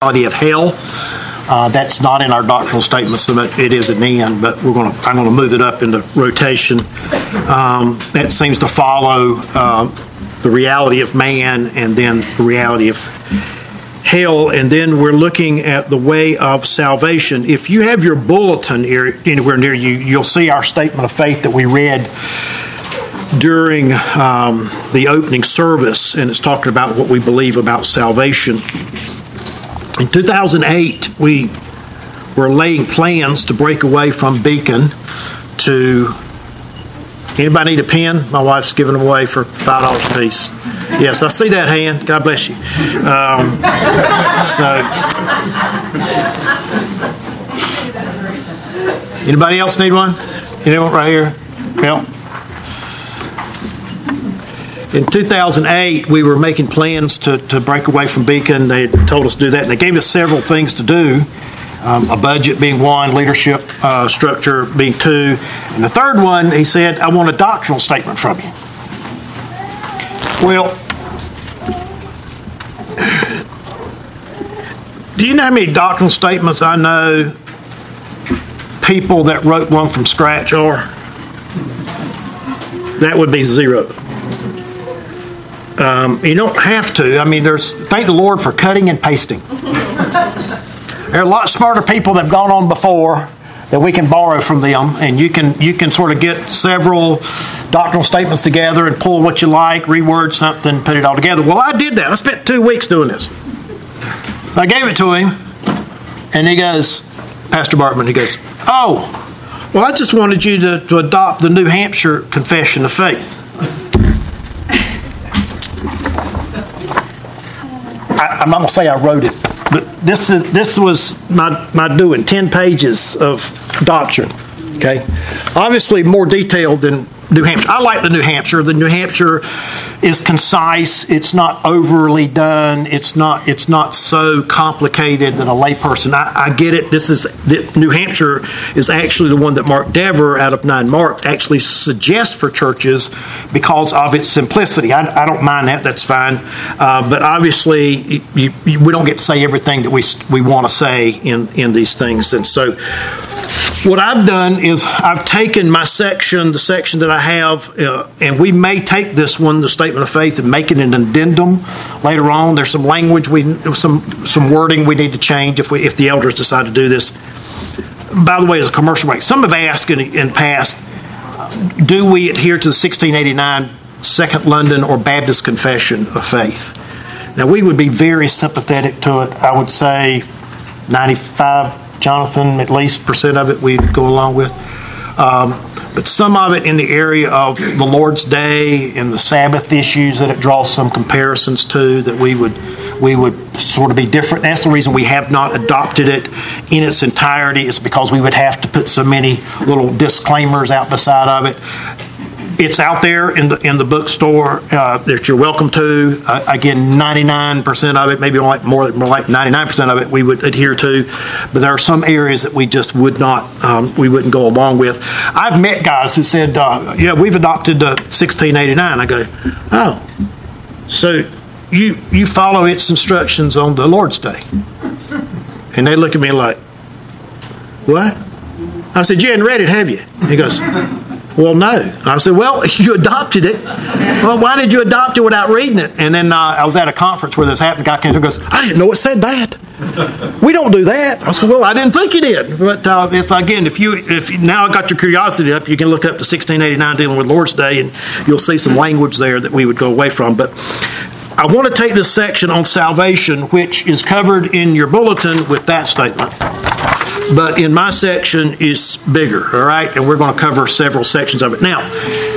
of hell. Uh, That's not in our doctrinal statement, so it is an end, but we're going to, I'm going to move it up into rotation. Um, That seems to follow um, the reality of man and then the reality of hell, and then we're looking at the way of salvation. If you have your bulletin here- anywhere near you, you'll see our statement of faith that we read during um, the opening service, and it's talking about what we believe about salvation. In 2008, we were laying plans to break away from Beacon to. Anybody need a pen? My wife's giving them away for five dollars a piece. Yes, I see that hand. God bless you. Um, so, anybody else need one? Anyone right here? Yeah. In 2008, we were making plans to, to break away from Beacon. They told us to do that, and they gave us several things to do. Um, a budget being one, leadership uh, structure being two, and the third one, he said, "I want a doctrinal statement from you." Well, do you know how many doctrinal statements I know people that wrote one from scratch are? That would be zero. Um, you don't have to. I mean, there's thank the Lord for cutting and pasting. There are a lot smarter people that have gone on before that we can borrow from them, and you can you can sort of get several doctrinal statements together and pull what you like, reword something, put it all together. Well, I did that. I spent two weeks doing this. I gave it to him, and he goes, Pastor Bartman, he goes, "Oh, well, I just wanted you to, to adopt the New Hampshire Confession of Faith." I, I'm not gonna say I wrote it, but this is this was my my doing ten pages of doctrine. Okay, obviously more detailed than New Hampshire. I like the New Hampshire. The New Hampshire is concise. It's not overly done. It's not it's not so complicated that a layperson. I, I get it. This is the, New Hampshire is actually the one that Mark Dever out of Nine Marks actually suggests for churches because of its simplicity. I, I don't mind that. That's fine. Uh, but obviously, you, you, we don't get to say everything that we we want to say in in these things. And so, what I've done is I've taken my section, the section that I have, uh, and we may take this one, the statement of faith, and make it an addendum later on. There's some language we, some some wording we need to change if we if the elders decide to do this. By the way, as a commercial break, some have asked in, in past, do we adhere to the 1689 Second London or Baptist Confession of Faith? Now we would be very sympathetic to it. I would say 95 Jonathan, at least percent of it we'd go along with. Um, but some of it in the area of the Lord's Day and the Sabbath issues that it draws some comparisons to that we would we would sort of be different. That's the reason we have not adopted it in its entirety. Is because we would have to put so many little disclaimers out beside of it it's out there in the in the bookstore uh, that you're welcome to. Uh, again, 99% of it, maybe like more, more like 99% of it, we would adhere to. But there are some areas that we just would not, um, we wouldn't go along with. I've met guys who said, uh, "Yeah, we've adopted uh, 1689." I go, "Oh, so you you follow its instructions on the Lord's Day?" And they look at me like, "What?" I said, "You hadn't read it, have you?" He goes. Well, no. I said, well, you adopted it. Well, why did you adopt it without reading it? And then uh, I was at a conference where this happened. Guy came and goes, I didn't know it said that. We don't do that. I said, well, I didn't think you did. But uh, it's again, if you if you, now I got your curiosity up, you can look up to 1689 dealing with Lord's Day, and you'll see some language there that we would go away from. But I want to take this section on salvation, which is covered in your bulletin with that statement but in my section is bigger, all right? And we're going to cover several sections of it. Now,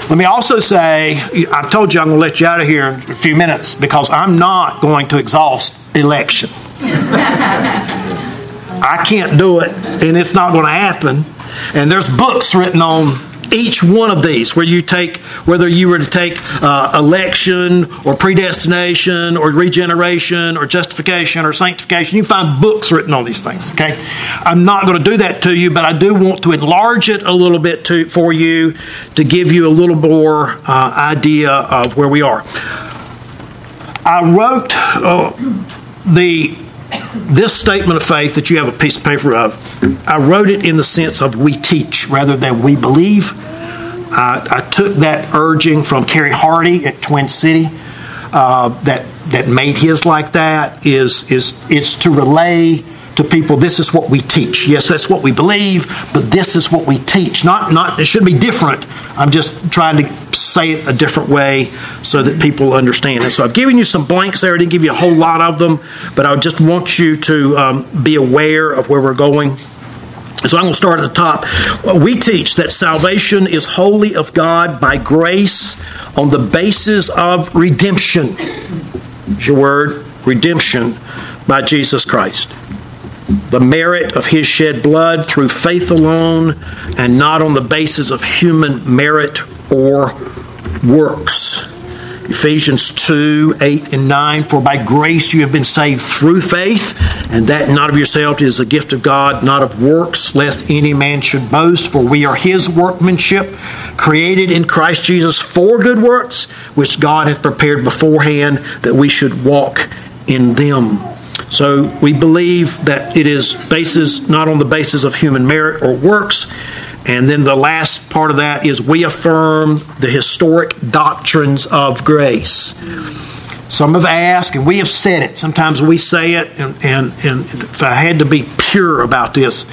let me also say, I've told you I'm going to let you out of here in a few minutes because I'm not going to exhaust election. I can't do it, and it's not going to happen. And there's books written on each one of these, where you take, whether you were to take uh, election or predestination or regeneration or justification or sanctification, you find books written on these things. Okay, I'm not going to do that to you, but I do want to enlarge it a little bit to, for you to give you a little more uh, idea of where we are. I wrote uh, the this statement of faith that you have a piece of paper of, I wrote it in the sense of we teach rather than we believe. I, I took that urging from Kerry Hardy at Twin City uh, that that made his like that is is it's to relay to people this is what we teach. Yes that's what we believe but this is what we teach. Not not it should be different. I'm just trying to say it a different way so that people understand and so i've given you some blanks there i didn't give you a whole lot of them but i just want you to um, be aware of where we're going so I'm going to start at the top. We teach that salvation is wholly of God by grace on the basis of redemption. Is your word? Redemption by Jesus Christ. The merit of his shed blood through faith alone and not on the basis of human merit or works. Ephesians 2 8 and 9. For by grace you have been saved through faith, and that not of yourself is a gift of God, not of works, lest any man should boast. For we are his workmanship, created in Christ Jesus for good works, which God hath prepared beforehand that we should walk in them. So we believe that it is basis not on the basis of human merit or works, and then the last part of that is we affirm the historic doctrines of grace. Some have asked, and we have said it. Sometimes we say it, and, and, and if I had to be pure about this,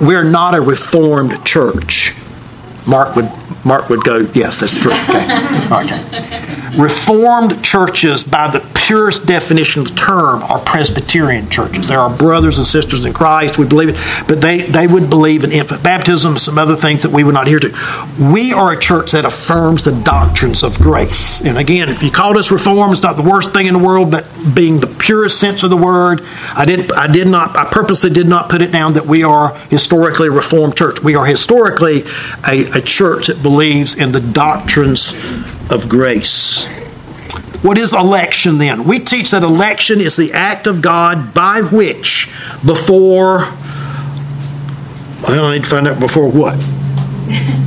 we're not a reformed church. Mark would Mark would go, yes, that's true. Okay. okay. Reformed churches, by the purest definition of the term, are Presbyterian churches. They are brothers and sisters in Christ. We believe it, but they, they would believe in infant baptism, some other things that we would not adhere to. We are a church that affirms the doctrines of grace. And again, if you called us reform, it's not the worst thing in the world, but being the purest sense of the word, I did I did not I purposely did not put it down that we are historically a reformed church. We are historically a, a church that believes in the doctrines of grace. What is election then? We teach that election is the act of God by which, before, I need to find out before what?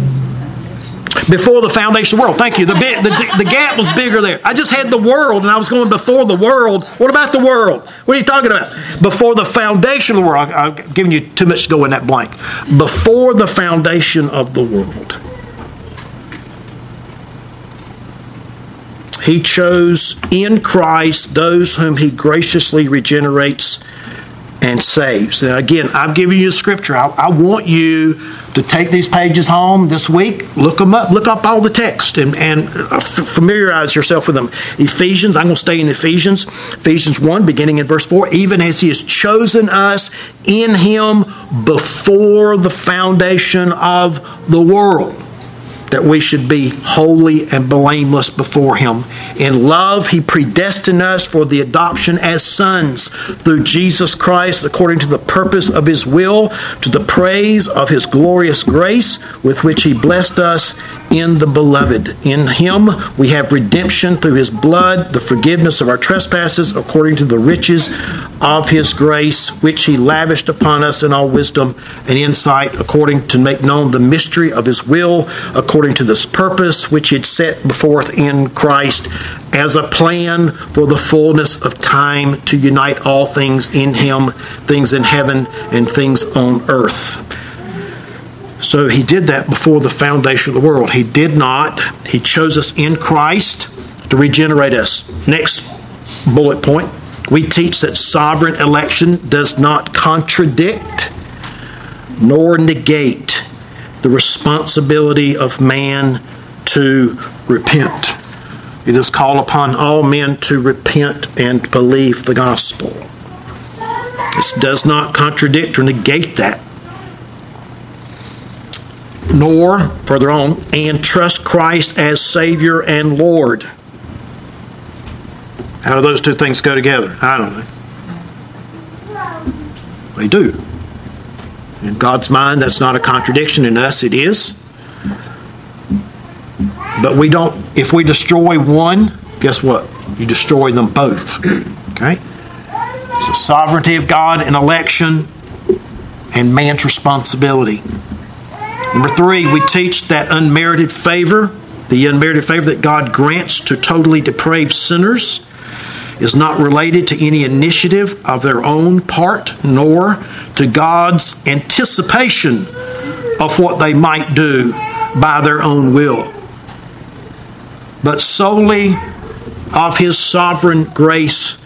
before the foundation of the world. Thank you. The, the, the, gap was bigger there. I just had the world and I was going before the world. What about the world? What are you talking about? Before the foundation of the world. I'm giving you too much to go in that blank. Before the foundation of the world. He chose in Christ those whom he graciously regenerates and saves. Now, again, I've given you a scripture. I, I, want you to take these pages home this week, look them up, look up all the text, and, and uh, familiarize yourself with them. Ephesians, I'm going to stay in Ephesians. Ephesians 1, beginning in verse 4, even as he has chosen us in him before the foundation of the world that we should be holy and blameless before Him. In love, He predestined us for the adoption as sons through Jesus Christ, according to the purpose of His will, to the praise of His glorious grace, with which He blessed us in the beloved. In Him we have redemption through His blood, the forgiveness of our trespasses, according to the riches of His grace, which He lavished upon us in all wisdom and insight, according to make known the mystery of His will, according according to this purpose which he set before in Christ as a plan for the fullness of time to unite all things in him, things in heaven and things on earth. So he did that before the foundation of the world. He did not. He chose us in Christ to regenerate us. Next bullet point. We teach that sovereign election does not contradict nor negate the responsibility of man to repent. It is called upon all men to repent and believe the gospel. This does not contradict or negate that. Nor, further on, and trust Christ as Savior and Lord. How do those two things go together? I don't know. They do. In God's mind, that's not a contradiction. In us, it is. But we don't, if we destroy one, guess what? You destroy them both. Okay? It's the sovereignty of God and election and man's responsibility. Number three, we teach that unmerited favor, the unmerited favor that God grants to totally depraved sinners is not related to any initiative of their own part, nor to God's anticipation of what they might do by their own will, but solely of His sovereign grace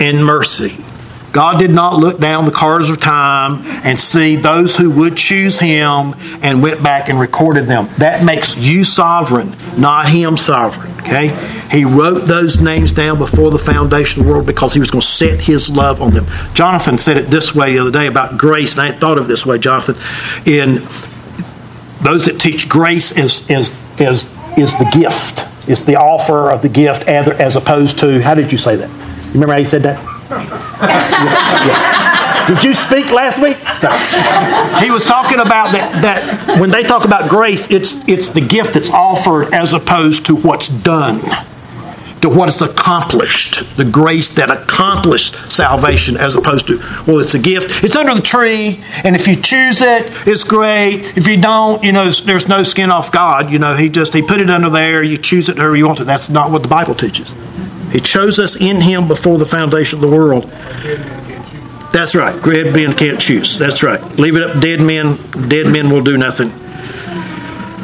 and mercy. God did not look down the cars of time and see those who would choose Him and went back and recorded them. That makes you sovereign, not Him sovereign. Okay? He wrote those names down before the foundation of the world because He was going to set His love on them. Jonathan said it this way the other day about grace, and I hadn't thought of it this way, Jonathan. In those that teach grace is is is is the gift. It's the offer of the gift as opposed to how did you say that? Remember how you said that? Yeah. Did you speak last week? No. He was talking about that, that when they talk about grace, it's, it's the gift that's offered as opposed to what's done, to what is accomplished, the grace that accomplished salvation as opposed to, well, it's a gift. It's under the tree, and if you choose it, it's great. If you don't, you know, there's no skin off God. You know, He just, He put it under there, you choose it however you want to. That's not what the Bible teaches. He chose us in Him before the foundation of the world. That's right. Dead men can't choose. That's right. Leave it up. Dead men. Dead men will do nothing.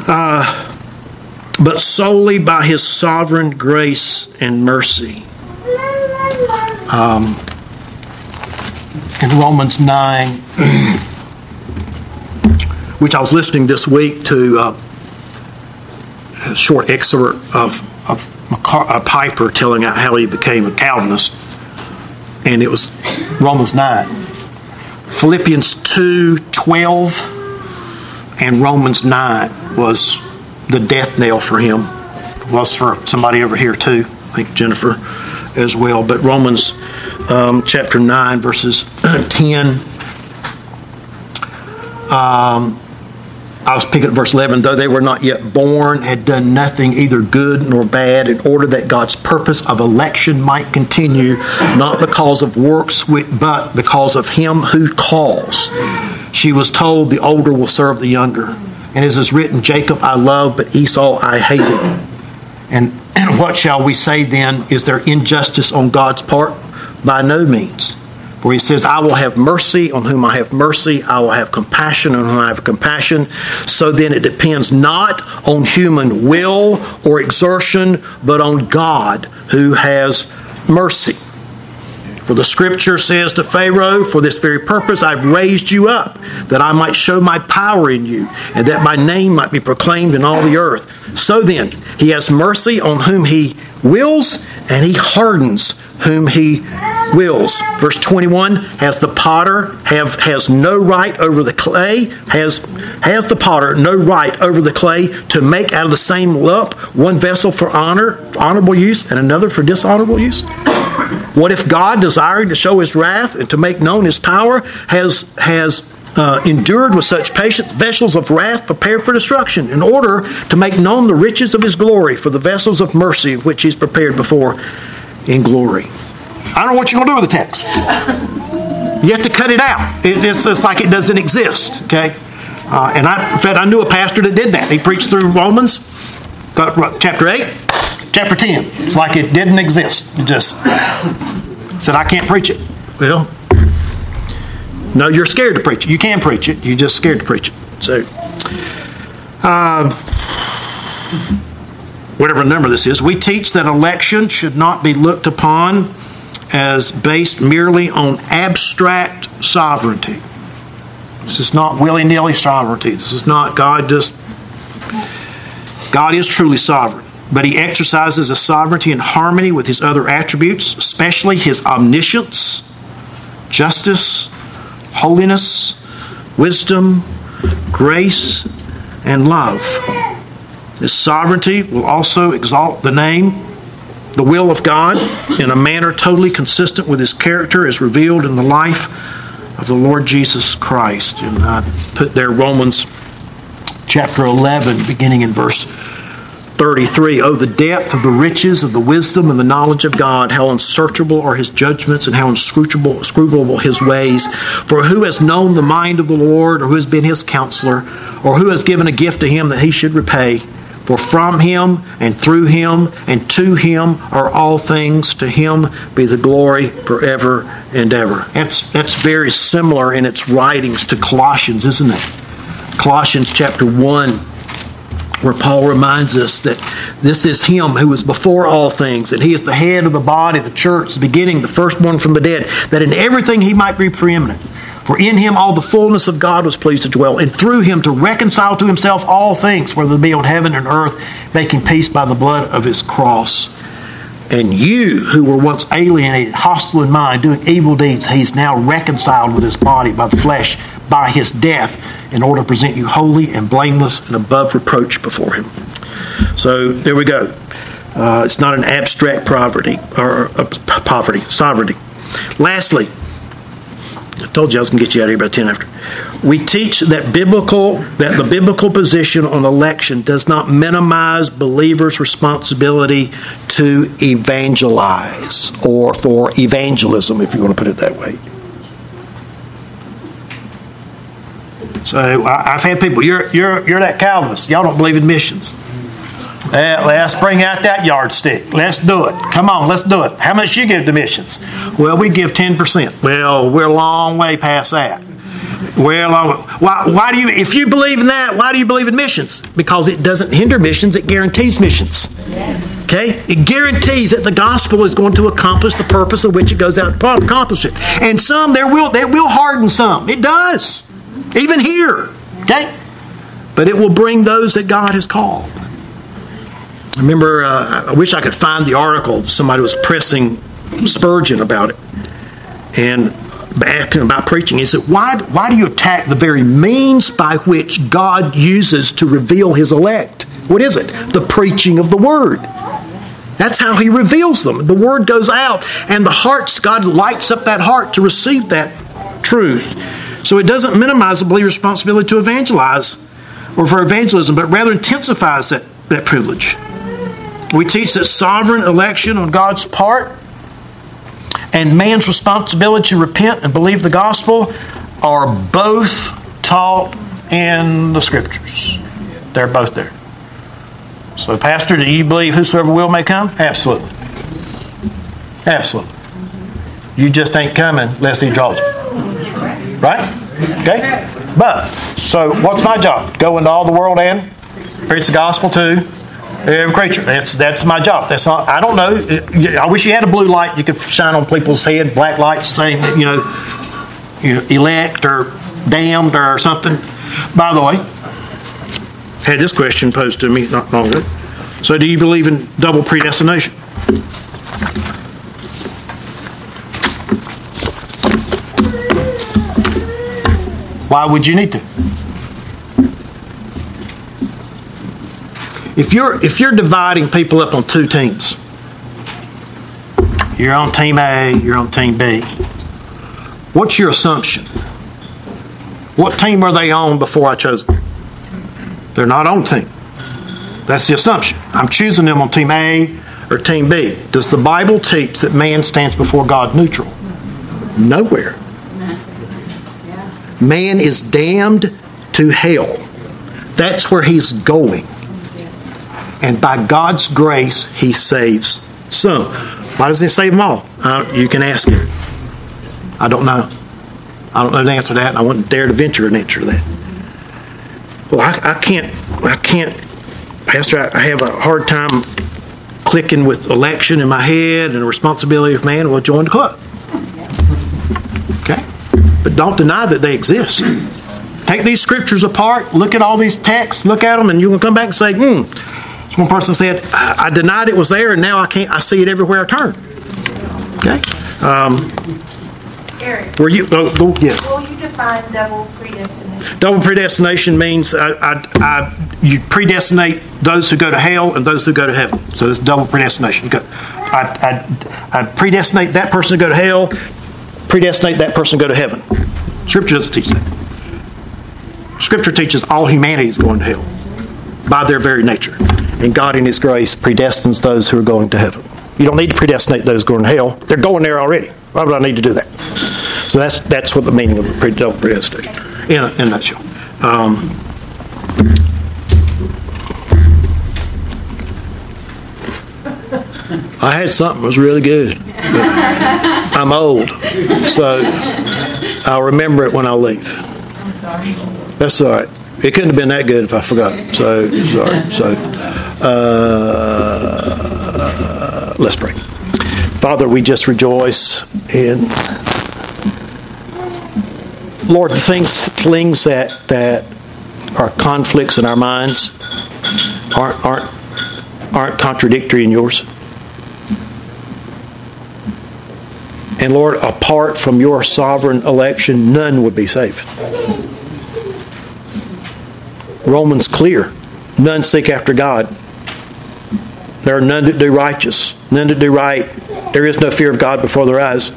Uh, but solely by His sovereign grace and mercy. Um, in Romans nine, which I was listening this week to uh, a short excerpt of a Piper telling out how he became a Calvinist, and it was Romans 9. Philippians 2 12 and Romans 9 was the death knell for him. It was for somebody over here too, I think Jennifer as well. But Romans um, chapter 9, verses 10. Um, I was picking at verse 11, though they were not yet born, had done nothing either good nor bad, in order that God's purpose of election might continue, not because of works, but because of him who calls. She was told, The older will serve the younger. And as is written, Jacob I love, but Esau I hated. And, and what shall we say then? Is there injustice on God's part? By no means where he says, I will have mercy on whom I have mercy, I will have compassion on whom I have compassion. So then it depends not on human will or exertion, but on God who has mercy. For the scripture says to Pharaoh, For this very purpose I've raised you up, that I might show my power in you, and that my name might be proclaimed in all the earth. So then, he has mercy on whom he wills, and he hardens whom he wills. Verse 21 has the potter have has no right over the clay, has has the potter no right over the clay to make out of the same lump one vessel for honor, honorable use, and another for dishonorable use? What if God, desiring to show his wrath and to make known his power, has has uh, endured with such patience vessels of wrath prepared for destruction, in order to make known the riches of his glory for the vessels of mercy which he's prepared before in glory. I don't know what you're going to do with the text. You have to cut it out. It, it's, like it doesn't exist. Okay, uh, and I, in fact, I knew a pastor that did that. He preached through Romans, chapter eight, chapter ten. It's like it didn't exist. It just said, "I can't preach it." Well, no, you're scared to preach it. You can preach it. You're just scared to preach it. So, uh, whatever number this is, we teach that election should not be looked upon as based merely on abstract sovereignty. This is not willy nilly sovereignty. This is not God just. God is truly sovereign, but He exercises a sovereignty in harmony with His other attributes, especially His omniscience, justice, holiness, wisdom, grace, and love. His sovereignty will also exalt the name the will of God in a manner totally consistent with his character as revealed in the life of the Lord Jesus Christ. And I put there Romans chapter 11, beginning in verse 33. Oh, the depth of the riches of the wisdom and the knowledge of God, how unsearchable are his judgments and how inscrutable, inscrutable his ways. For who has known the mind of the Lord, or who has been his counselor, or who has given a gift to him that he should repay? For from him and through him and to him are all things. To him be the glory forever and ever. That's, that's very similar in its writings to Colossians, isn't it? Colossians chapter 1, where Paul reminds us that this is him who is before all things, and he is the head of the body, the church, the beginning, the firstborn from the dead, that in everything he might be preeminent. For in him all the fullness of God was pleased to dwell, and through him to reconcile to himself all things, whether they be on heaven and earth, making peace by the blood of his cross. And you, who were once alienated, hostile in mind, doing evil deeds, he's now reconciled with his body by the flesh, by his death, in order to present you holy and blameless and above reproach before him. So there we go. Uh, it's not an abstract poverty or uh, poverty, sovereignty. Lastly, I told you I was going to get you out of here by 10 after. We teach that biblical that the biblical position on election does not minimize believers' responsibility to evangelize or for evangelism, if you want to put it that way. So I've had people, you're, you're, you're that Calvinist. Y'all don't believe in missions. Eh, let's bring out that yardstick. Let's do it. Come on, let's do it. How much you give to missions? Well, we give 10%. Well, we're a long way past that. A long uh, why, why do you, if you believe in that, why do you believe in missions? Because it doesn't hinder missions, it guarantees missions. Okay? It guarantees that the gospel is going to accomplish the purpose of which it goes out to accomplish it. And some, there will, that will harden some. It does even here. Okay? But it will bring those that God has called. I remember, uh, I wish I could find the article. Somebody was pressing Spurgeon about it and asking about preaching. He said, why, why do you attack the very means by which God uses to reveal his elect? What is it? The preaching of the word. That's how he reveals them. The word goes out, and the hearts, God lights up that heart to receive that truth. So it doesn't minimize the believer's responsibility to evangelize or for evangelism, but rather intensifies that, that privilege. We teach that sovereign election on God's part and man's responsibility to repent and believe the gospel are both taught in the scriptures. They're both there. So, Pastor, do you believe whosoever will may come? Absolutely. Absolutely. You just ain't coming unless he draws you. Right? Okay? But, so what's my job? Go into all the world and preach the gospel to every creature. That's that's my job. That's not. I don't know. I wish you had a blue light you could shine on people's head, black light saying you know, you know, elect or damned or something. By the way, had this question posed to me not long ago. So, do you believe in double predestination? Why would you need to? If you're if you're dividing people up on two teams, you're on team A, you're on team B. What's your assumption? What team are they on before I chose them? They're not on team. That's the assumption. I'm choosing them on team A or team B. Does the Bible teach that man stands before God neutral? Nowhere man is damned to hell. That's where he's going. And by God's grace, he saves some. Why doesn't he save them all? Uh, you can ask him. I don't know. I don't know the answer to that, and I wouldn't dare to venture an answer to that. Well, I, I can't, I can't, Pastor, I, I have a hard time clicking with election in my head and the responsibility of man. Well, join the club. Okay? But don't deny that they exist. Take these scriptures apart, look at all these texts, look at them, and you can come back and say, hmm. One person said, I, I denied it was there, and now I can't. I see it everywhere I turn. Okay. Um, Eric. Were you? Oh, go, yeah. Will you define double predestination? Double predestination means I, I, I, you predestinate those who go to hell and those who go to heaven. So it's double predestination. I, I, I predestinate that person to go to hell predestinate that person to go to heaven. Scripture doesn't teach that. Scripture teaches all humanity is going to hell by their very nature. And God, in His grace, predestines those who are going to heaven. You don't need to predestinate those going to hell. They're going there already. Why would I need to do that? So that's that's what the meaning of predestination in a, in a nutshell. Um, I had something that was really good. I'm old, so I'll remember it when I leave. I'm sorry. That's all right. It couldn't have been that good if I forgot. So sorry. So uh, let's pray. Father, we just rejoice in Lord things things that that are conflicts in our minds aren't aren't aren't contradictory in yours. And Lord, apart from your sovereign election, none would be saved. Romans clear. None seek after God. There are none that do righteous, none that do right. There is no fear of God before their eyes.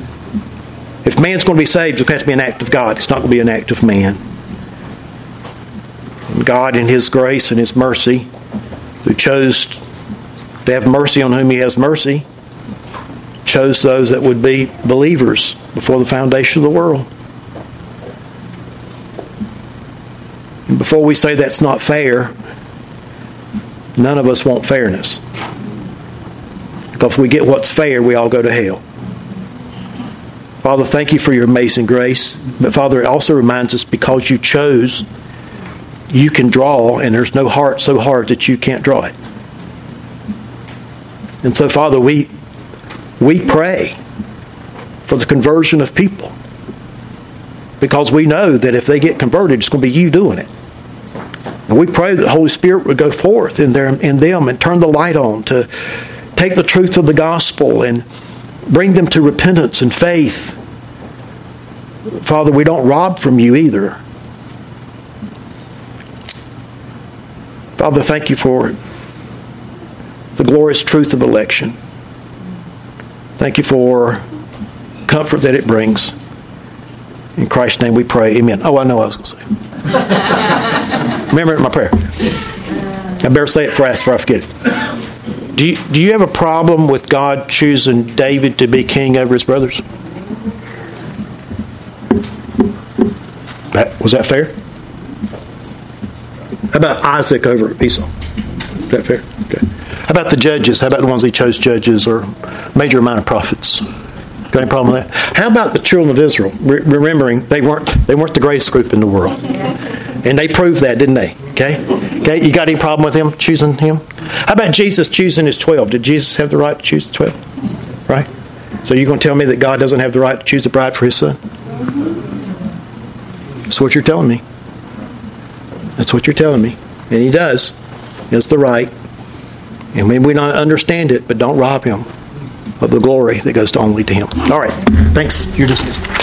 If man's going to be saved, it's going to to be an act of God. It's not going to be an act of man. And God, in His grace and His mercy, who chose to have mercy on whom He has mercy, chose those that would be believers before the foundation of the world. And before we say that's not fair, none of us want fairness. Because if we get what's fair, we all go to hell. Father, thank you for your amazing grace. But Father, it also reminds us because you chose, you can draw, and there's no heart so hard that you can't draw it. And so, Father, we we pray for the conversion of people. Because we know that if they get converted, it's going to be you doing it. And we pray that the Holy Spirit would go forth in, their, in them and turn the light on to take the truth of the gospel and bring them to repentance and faith. Father, we don't rob from you either. Father, thank you for the glorious truth of election. Thank you for comfort that it brings. In Christ's name we pray. Amen. Oh, I know what I was going to say. Remember it in my prayer. I better say it fast before I forget it. Do you, do you have a problem with God choosing David to be king over his brothers? That, was that fair? How about Isaac over Esau? Is that fair? Okay. How about the judges? How about the ones he chose judges or major amount of prophets? Got any problem with that? How about the children of Israel? Re- remembering they weren't they weren't the greatest group in the world, and they proved that, didn't they? Okay, okay. You got any problem with him choosing him? How about Jesus choosing his twelve? Did Jesus have the right to choose the twelve? Right. So you're going to tell me that God doesn't have the right to choose a bride for His Son? That's what you're telling me. That's what you're telling me, and He does. Has the right. And maybe we not understand it, but don't rob him of the glory that goes only to him. All right. Thanks. You're dismissed.